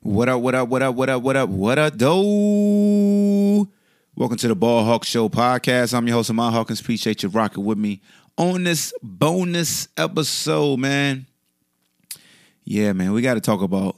What up, what up, what up, what up, what up, what up, do? Welcome to the Ball Hawk Show podcast. I'm your host, Ahmad Hawkins. Appreciate you rocking with me on this bonus episode, man. Yeah, man, we got to talk about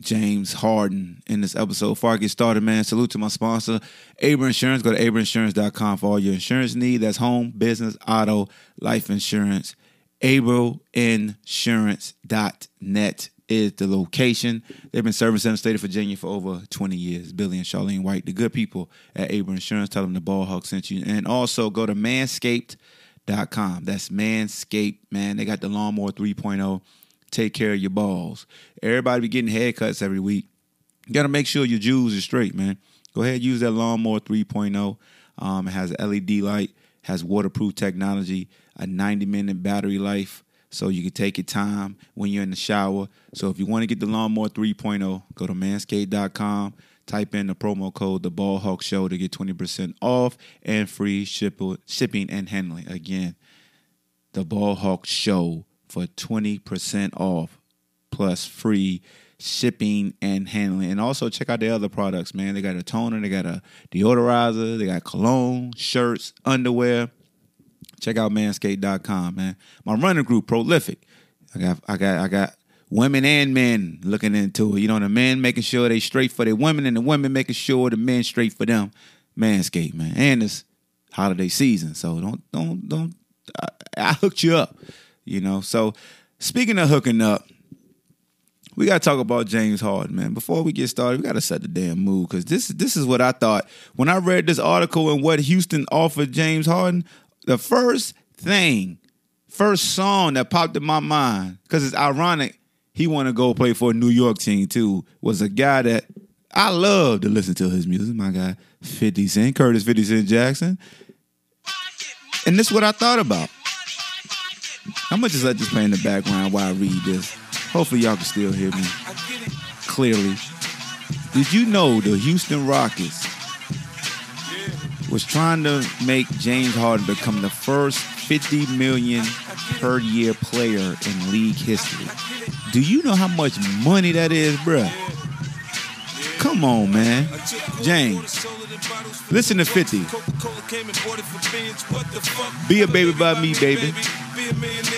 James Harden in this episode. Before I get started, man, salute to my sponsor, Able Insurance. Go to ableinsurance.com for all your insurance needs. That's home, business, auto, life insurance. ableinsurance.net is the location. They've been serving the state of Virginia for over 20 years. Billy and Charlene White, the good people at Able Insurance, tell them the ball hawk sent you. And also go to manscaped.com. That's Manscaped, man. They got the lawnmower 3.0. Take care of your balls. Everybody be getting haircuts every week. You got to make sure your jewels are straight, man. Go ahead, use that lawnmower 3.0. Um, it has LED light, has waterproof technology, a 90 minute battery life so you can take your time when you're in the shower. So if you want to get the lawnmower 3.0, go to manscaped.com, type in the promo code the Ball Hawk Show to get 20% off and free ship- shipping and handling. Again, the Ball Hawk Show for 20% off plus free shipping and handling. And also check out the other products, man. They got a toner, they got a deodorizer, they got cologne, shirts, underwear check out manscaped.com, man. My running group, Prolific. I got I got I got women and men looking into it. You know, the men making sure they straight for their women and the women making sure the men straight for them. Manscaped, man. And it's holiday season. So don't don't don't I, I hooked you up. You know. So speaking of hooking up, we gotta talk about James Harden, man. Before we get started, we gotta set the damn mood because this this is what I thought when I read this article and what Houston offered James Harden the first thing, first song that popped in my mind, because it's ironic, he want to go play for a New York team too, was a guy that I love to listen to his music. My guy, 50 Cent, Curtis 50 Cent Jackson. And this is what I thought about. I'm gonna just let this play in the background while I read this. Hopefully y'all can still hear me clearly. Did you know the Houston Rockets was trying to make James Harden become the first 50 million per year player in league history. Do you know how much money that is, bruh? Come on, man. James, listen to 50. Be a baby by me, baby.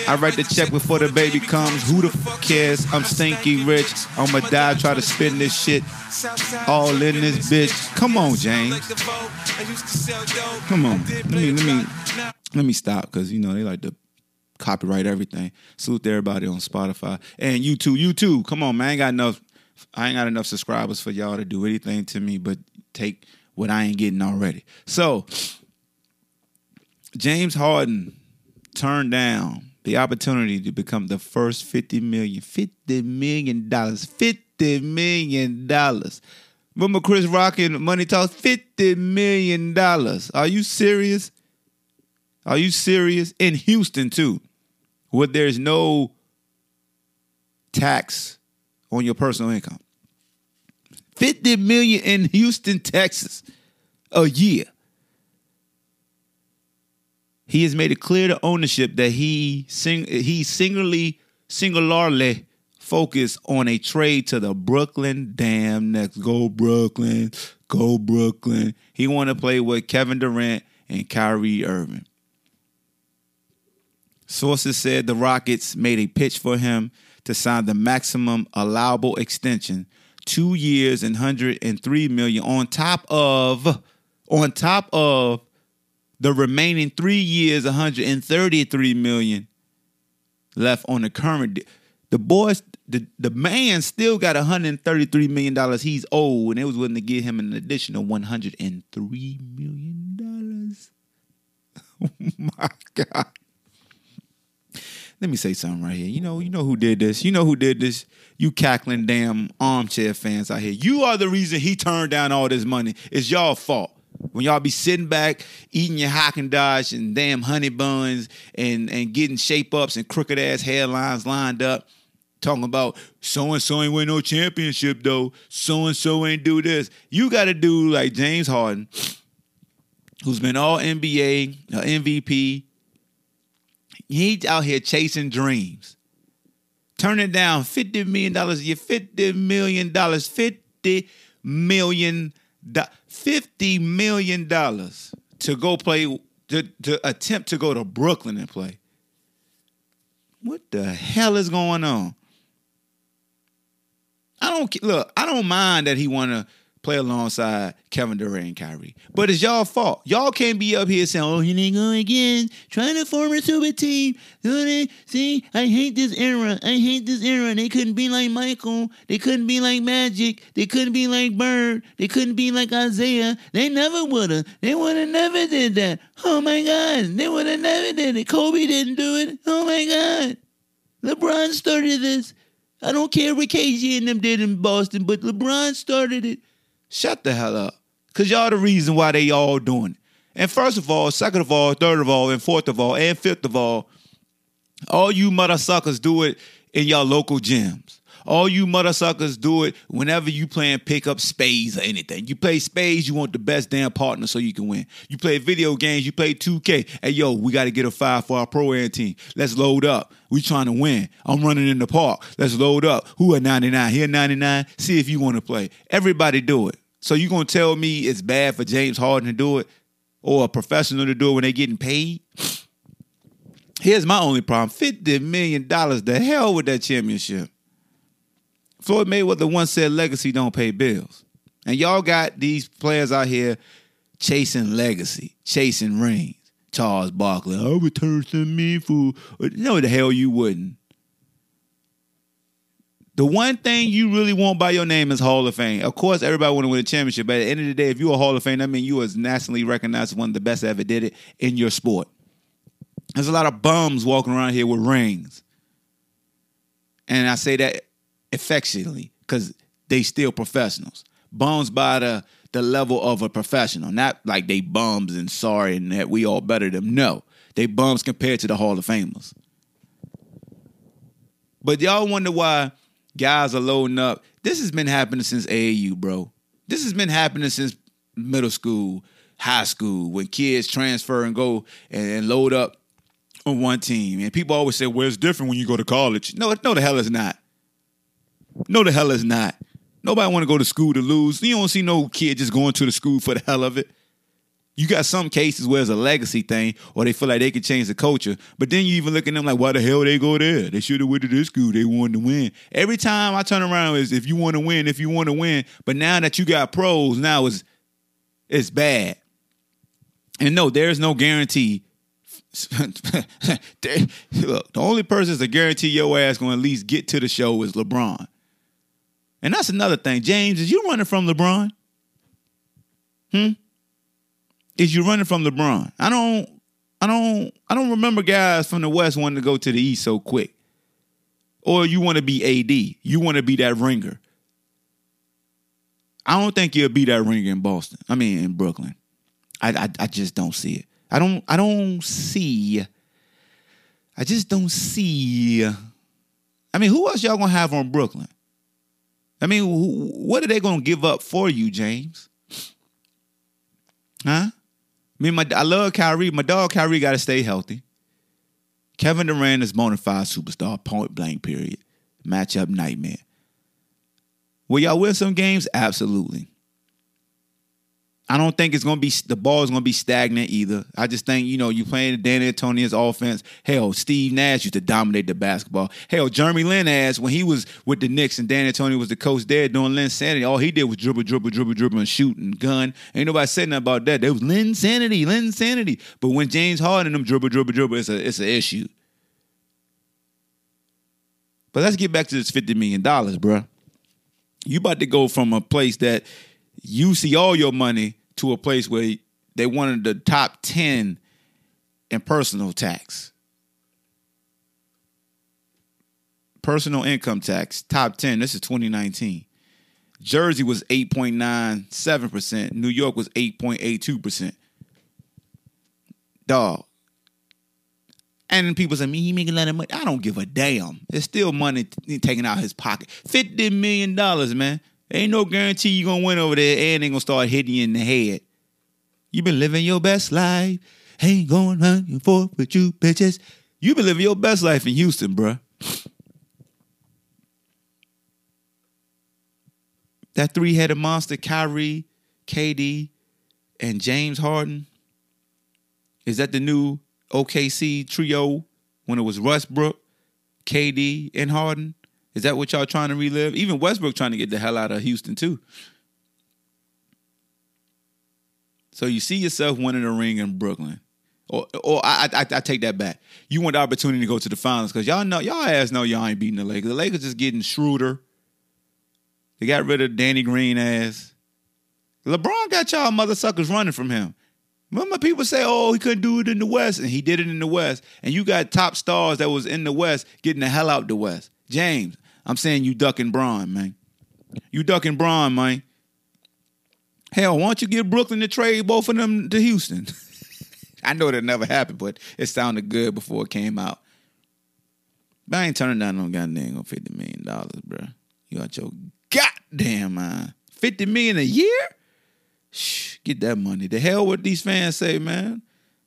I write the check before the baby comes. Who the fuck cares? I'm stinky rich. I'ma die, try to spin this shit all in this bitch. Come on, James. Come on. Let me let me let me stop because you know they like to copyright everything. Salute everybody on Spotify and YouTube. YouTube, come on, man. I ain't got enough. I ain't got enough subscribers for y'all to do anything to me, but take what I ain't getting already. So, James Harden turned down the opportunity to become the first 50 million, 50 million dollars, 50 million dollars. Remember Chris Rock and Money Talks? 50 million dollars. Are you serious? Are you serious? In Houston too, where there's no tax on your personal income. 50 million in Houston, Texas a year. He has made it clear to ownership that he sing he singularly singularly focused on a trade to the Brooklyn Damn Nets. Go Brooklyn, go Brooklyn. He want to play with Kevin Durant and Kyrie Irving. Sources said the Rockets made a pitch for him to sign the maximum allowable extension, two years and 103 million on top of on top of the remaining three years, 133 million left on the current. The boys, the, the man still got 133 million dollars he's owed, and they was willing to give him an additional 103 million dollars. Oh my god. Let me say something right here. You know, you know who did this. You know who did this. You cackling damn armchair fans out here. You are the reason he turned down all this money. It's y'all fault. When y'all be sitting back eating your Haagen Dazs and damn honey buns and and getting shape ups and crooked ass hairlines lined up, talking about so and so ain't win no championship though. So and so ain't do this. You got to do like James Harden, who's been all NBA, uh, MVP. He's out here chasing dreams. turning down. $50 million a year. $50 million. $50 million. $50 million to go play, to, to attempt to go to Brooklyn and play. What the hell is going on? I don't look. I don't mind that he want to play alongside Kevin Durant and Kyrie. But it's y'all fault. Y'all can't be up here saying, oh, he ain't going again, trying to form a super team. See, I hate this era. I hate this era. They couldn't be like Michael. They couldn't be like Magic. They couldn't be like Bird. They couldn't be like Isiah. They never would have. They would have never did that. Oh my God. They would have never did it. Kobe didn't do it. Oh my God. LeBron started this. I don't care what KG and them did in Boston, but LeBron started it. Shut the hell up. Cause y'all the reason why they all doing it. And first of all, second of all, third of all, and fourth of all, and fifth of all, all you mother suckers do it in y'all local gyms. All you mother suckers do it whenever you playing pick up spades or anything. You play spades, you want the best damn partner so you can win. You play video games, you play 2K. Hey yo, we got to get a five for our pro am team. Let's load up. We trying to win. I'm running in the park. Let's load up. Who at 99? Here 99. See if you want to play. Everybody do it. So you gonna tell me it's bad for James Harden to do it or a professional to do it when they getting paid? Here's my only problem: fifty million dollars. The hell with that championship. Floyd Mayweather once said, "Legacy don't pay bills," and y'all got these players out here chasing legacy, chasing rings. Charles Barkley, oh, I would turn some me for no the hell you wouldn't. The one thing you really want by your name is Hall of Fame. Of course, everybody want to win a championship, but at the end of the day, if you're a Hall of Fame, that means you was nationally recognized as one of the best that ever did it in your sport. There's a lot of bums walking around here with rings. And I say that affectionately because they still professionals. Bums by the the level of a professional, not like they bums and sorry and that we all better them. No, they bums compared to the Hall of Famers. But y'all wonder why Guys are loading up. This has been happening since AAU, bro. This has been happening since middle school, high school, when kids transfer and go and, load up on one team. And people always say, well, it's different when you go to college. No, no, the hell is not. No, the hell is not. Nobody want to go to school to lose. You don't see no kid just going to the school for the hell of it. You got some cases where it's a legacy thing, or they feel like they can change the culture. But then you even look at them like, why the hell they go there? They should have went to this school. They wanted to win. Every time I turn around is if you want to win, if you want to win. But now that you got pros, now it's it's bad. And no, there's no guarantee. Look, the only person that's a guarantee your ass going to at least get to the show is LeBron. And that's another thing. James, is you running from LeBron? Hmm? Is you're running from LeBron. I don't I don't I don't remember guys from the West wanting to go to the East so quick. Or you want to be AD. You want to be that ringer. I don't think you'll be that ringer in Boston. I mean in Brooklyn. I, I I just don't see it. I don't I don't see I just don't see I mean, who else y'all gonna have on Brooklyn? I mean, what are they gonna give up for you, James? Huh? Me, my I love Kyrie. My dog Kyrie got to stay healthy. Kevin Durant is bona fide superstar. Point blank. Period. Matchup nightmare. Will y'all win some games? Absolutely. I don't think it's gonna be the ball is gonna be stagnant either. I just think you know you playing D'Antoni's offense. Hell, Steve Nash used to dominate the basketball. Hell, Jeremy Lin asked when he was with the Knicks and D'Antoni was the coach there doing Linsanity. All he did was dribble, dribble, dribble, dribble, and shoot and gun. Ain't nobody said nothing about that. There was Linsanity, Linsanity. But when James Harden them dribble, dribble, dribble, it's a it's an issue. But let's get back to this fifty million dollars, bro. You about to go from a place that you see all your money to a place where they wanted the top 10 in personal tax. Personal income tax, top 10. This is 2019. Jersey was 8.97%. New York was 8.82%. Dog. And people say, me, he making a lot of money. I don't give a damn. It's still money taken out his pocket. $50 million, man. Ain't no guarantee you're going to win over there and they going to start hitting you in the head. You've been living your best life. Ain't going back and forth with you bitches. You've been living your best life in Houston, bruh. That three headed monster, Kyrie, KD, and James Harden. Is that the new OKC trio when it was Russ Brook, KD, and Harden? Is that what y'all trying to relive? Even Westbrook trying to get the hell out of Houston too. So you see yourself winning a ring in Brooklyn. Or, or I, I, I take that back. You want the opportunity to go to the finals because y'all know y'all ass know y'all ain't beating the Lakers. The Lakers just getting shrewder. They got rid of Danny Green ass. LeBron got y'all mother suckers running from him. Remember people say, oh, he couldn't do it in the West, and he did it in the West. And you got top stars that was in the West getting the hell out the West. James, I'm saying you ducking Bron, man. You ducking Bron, man. Hell, why don't you give Brooklyn to trade both of them to Houston? I know that never happened, but it sounded good before it came out. But I ain't turning down no goddamn fifty million dollars, bro. You got your goddamn mind. Fifty million a year? Shh, get that money. The hell what these fans say, man.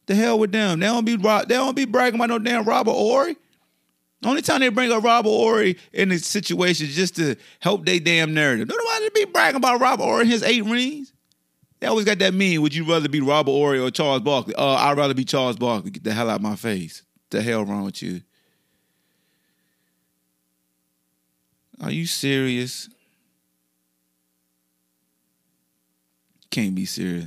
The hell with them. They don't be they don't be bragging about no damn Robert Horry. Only time they bring up Robert Horry in the situation just to help they damn narrative. Don't Nobody be bragging about Robert Horry and his eight rings. They always got that meme. Would you rather be Robert Horry or Charles Barkley? Uh, I'd rather be Charles Barkley. Get the hell out of my face. The hell wrong with you? Are you serious? Can't be serious.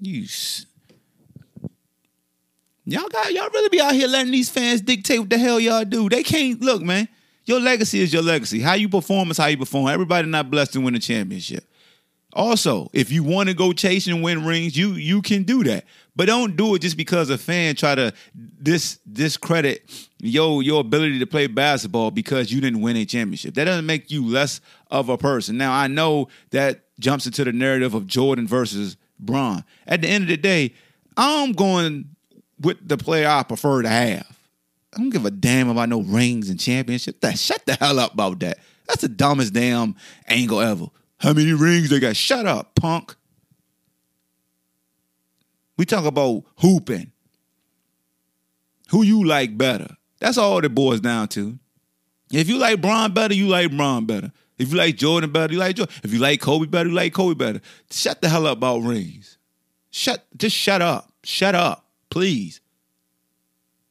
You. Y'all got y'all really be out here letting these fans dictate what the hell y'all do. They can't look, man. Your legacy is your legacy. How you perform is how you perform. Everybody not blessed to win a championship. Also, if you want to go chase and win rings, you you can do that. But don't do it just because a fan try to dis discredit your your ability to play basketball because you didn't win a championship. That doesn't make you less of a person. Now I know that jumps into the narrative of Jordan versus Bron. At the end of the day, I'm going with the player I prefer to have. I don't give a damn about no rings and championships. That shut the hell up about that. That's the dumbest damn angle ever. How many rings they got? Shut up, punk. We talk about hooping. Who you like better? That's all it boils down to. If you like Bron better, you like Bron better. If you like Jordan better, you like Jordan. If you like Kobe better, you like Kobe better. Shut the hell up about rings. Shut, just shut up. Shut up, please.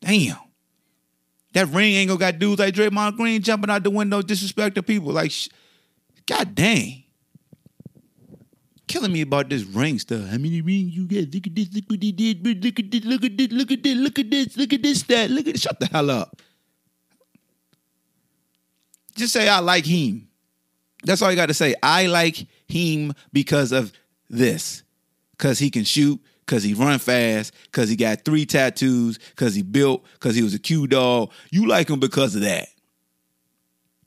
Damn. That ring ain't gonna got dudes like Draymond Green jumping out the window disrespecting people. Like, sh- God dang. Killing me about this ring stuff. How many rings you got? Look at this, look what he did, look at this, look at this, look at this, look at this, look at this, that, look at this. Shut the hell up. Just say I like him. That's all you got to say. I like him because of this. Because he can shoot, because he run fast, because he got three tattoos, because he built, because he was a Q dog. You like him because of that.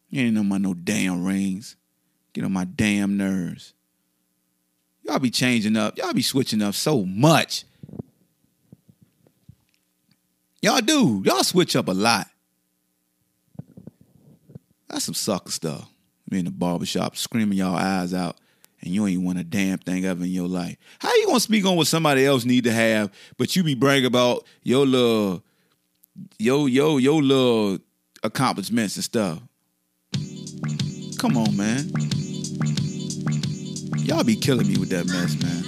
You ain't know my no damn rings. Get on my damn nerves. Y'all be changing up. Y'all be switching up so much. Y'all do. Y'all switch up a lot. That's some sucker stuff. Me in the barbershop screaming y'all eyes out and you ain't want a damn thing ever in your life. How you gonna speak on what somebody else need to have, but you be bragging about your little, yo, yo, your little accomplishments and stuff? Come on, man. Y'all be killing me with that mess, man.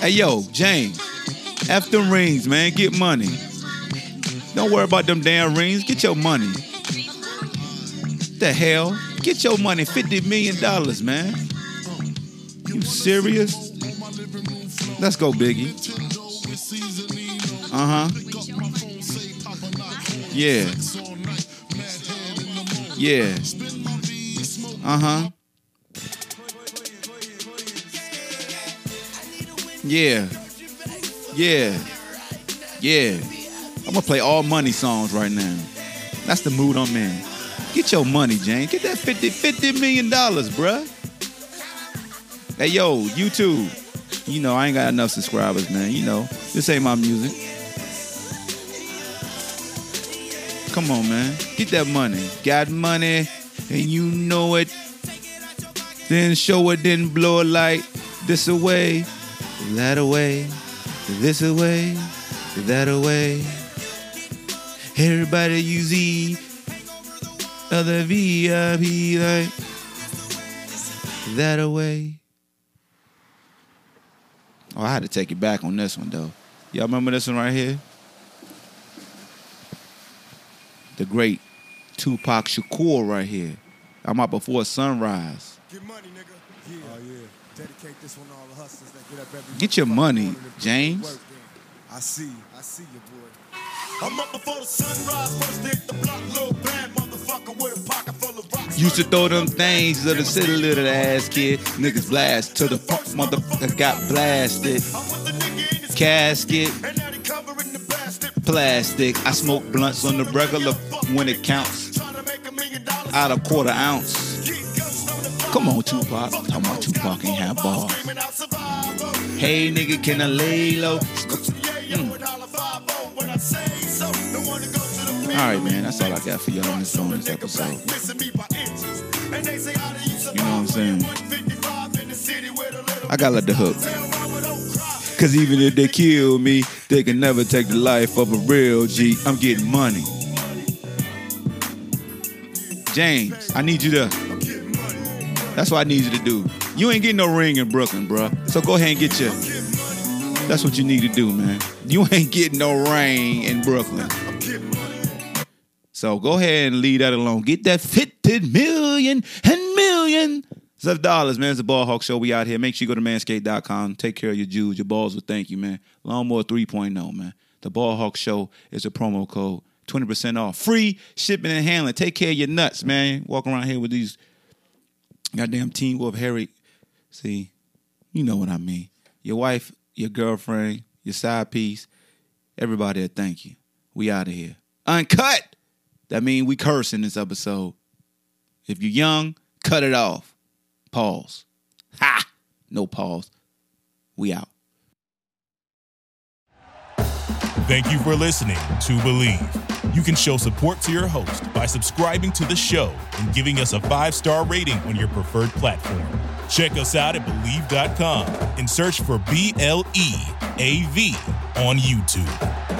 Hey, yo, James, F them rings, man. Get money. Don't worry about them damn rings. Get your money. What The hell? Get your money, $50 million, man. You serious? Let's go, Biggie. Uh huh. Yeah. Yeah. Uh huh. Yeah. Yeah. Yeah. I'm gonna play all money songs right now. That's the mood I'm in. Get your money, Jane. Get that 50, 50 million dollars, bruh. Hey, yo, YouTube. You know, I ain't got enough subscribers, man. You know, this ain't my music. Come on, man. Get that money. Got money, and you know it. Then show it, then blow it like this away, that away, this away, that away. Everybody use E. Other VIP like that away. Oh, I had to take it back on this one though. Y'all remember this one right here? The great Tupac Shakur right here. I'm out before sunrise. Get money, nigga. Yeah. Oh, yeah. Dedicate this one to all the hustlers that get up every Get your money, James. work. I see. I see you, boy. I'm up before the sunrise, first hit the block, little bad motherfucker with a pocket full of rocks. Used to throw them things to the city little ass kid. Niggas blast to the fuck motherfucker got blasted. I'm with the nigga in his Casket, and now they covering the bastard. plastic. I smoke blunts on the regular when it counts. Trying to make a million dollars. Out a quarter ounce. Ghosts on floor. Come on, Tupac. Tupac ain't have. Screaming. Hey nigga, can I lay low? Right, man. That's all I got for y'all on this bonus episode. You know what I'm saying? 155 in the city with a little I gotta let the hook. Cause even if they kill me, they can never take the life of a real G. I'm getting money. James, I need you to. That's what I need you to do. You ain't getting no ring in Brooklyn, bro. So go ahead and get your. That's what you need to do, man. You ain't getting no ring in Brooklyn. So go ahead and leave that alone. Get that 50 million and millions of dollars, man. It's the Ball Hawk Show. We out here. Make sure you go to manscaped.com. Take care of your Jews. Your balls will thank you, man. Lawnmower 3.0, man. The Ball Hawk Show is a promo code. 20% off. Free shipping and handling. Take care of your nuts, man. Walk around here with these goddamn Teen Wolf Harry. See, you know what I mean. Your wife, your girlfriend, your side piece, everybody, thank you. We out of here. Uncut. That means we curse in this episode. If you're young, cut it off. Pause. Ha! No pause. We out. Thank you for listening to Bleav. You can show support to your host by subscribing to the show and giving us a five star rating on your preferred platform. Check us out at Bleav.com and search for B L E A V on YouTube.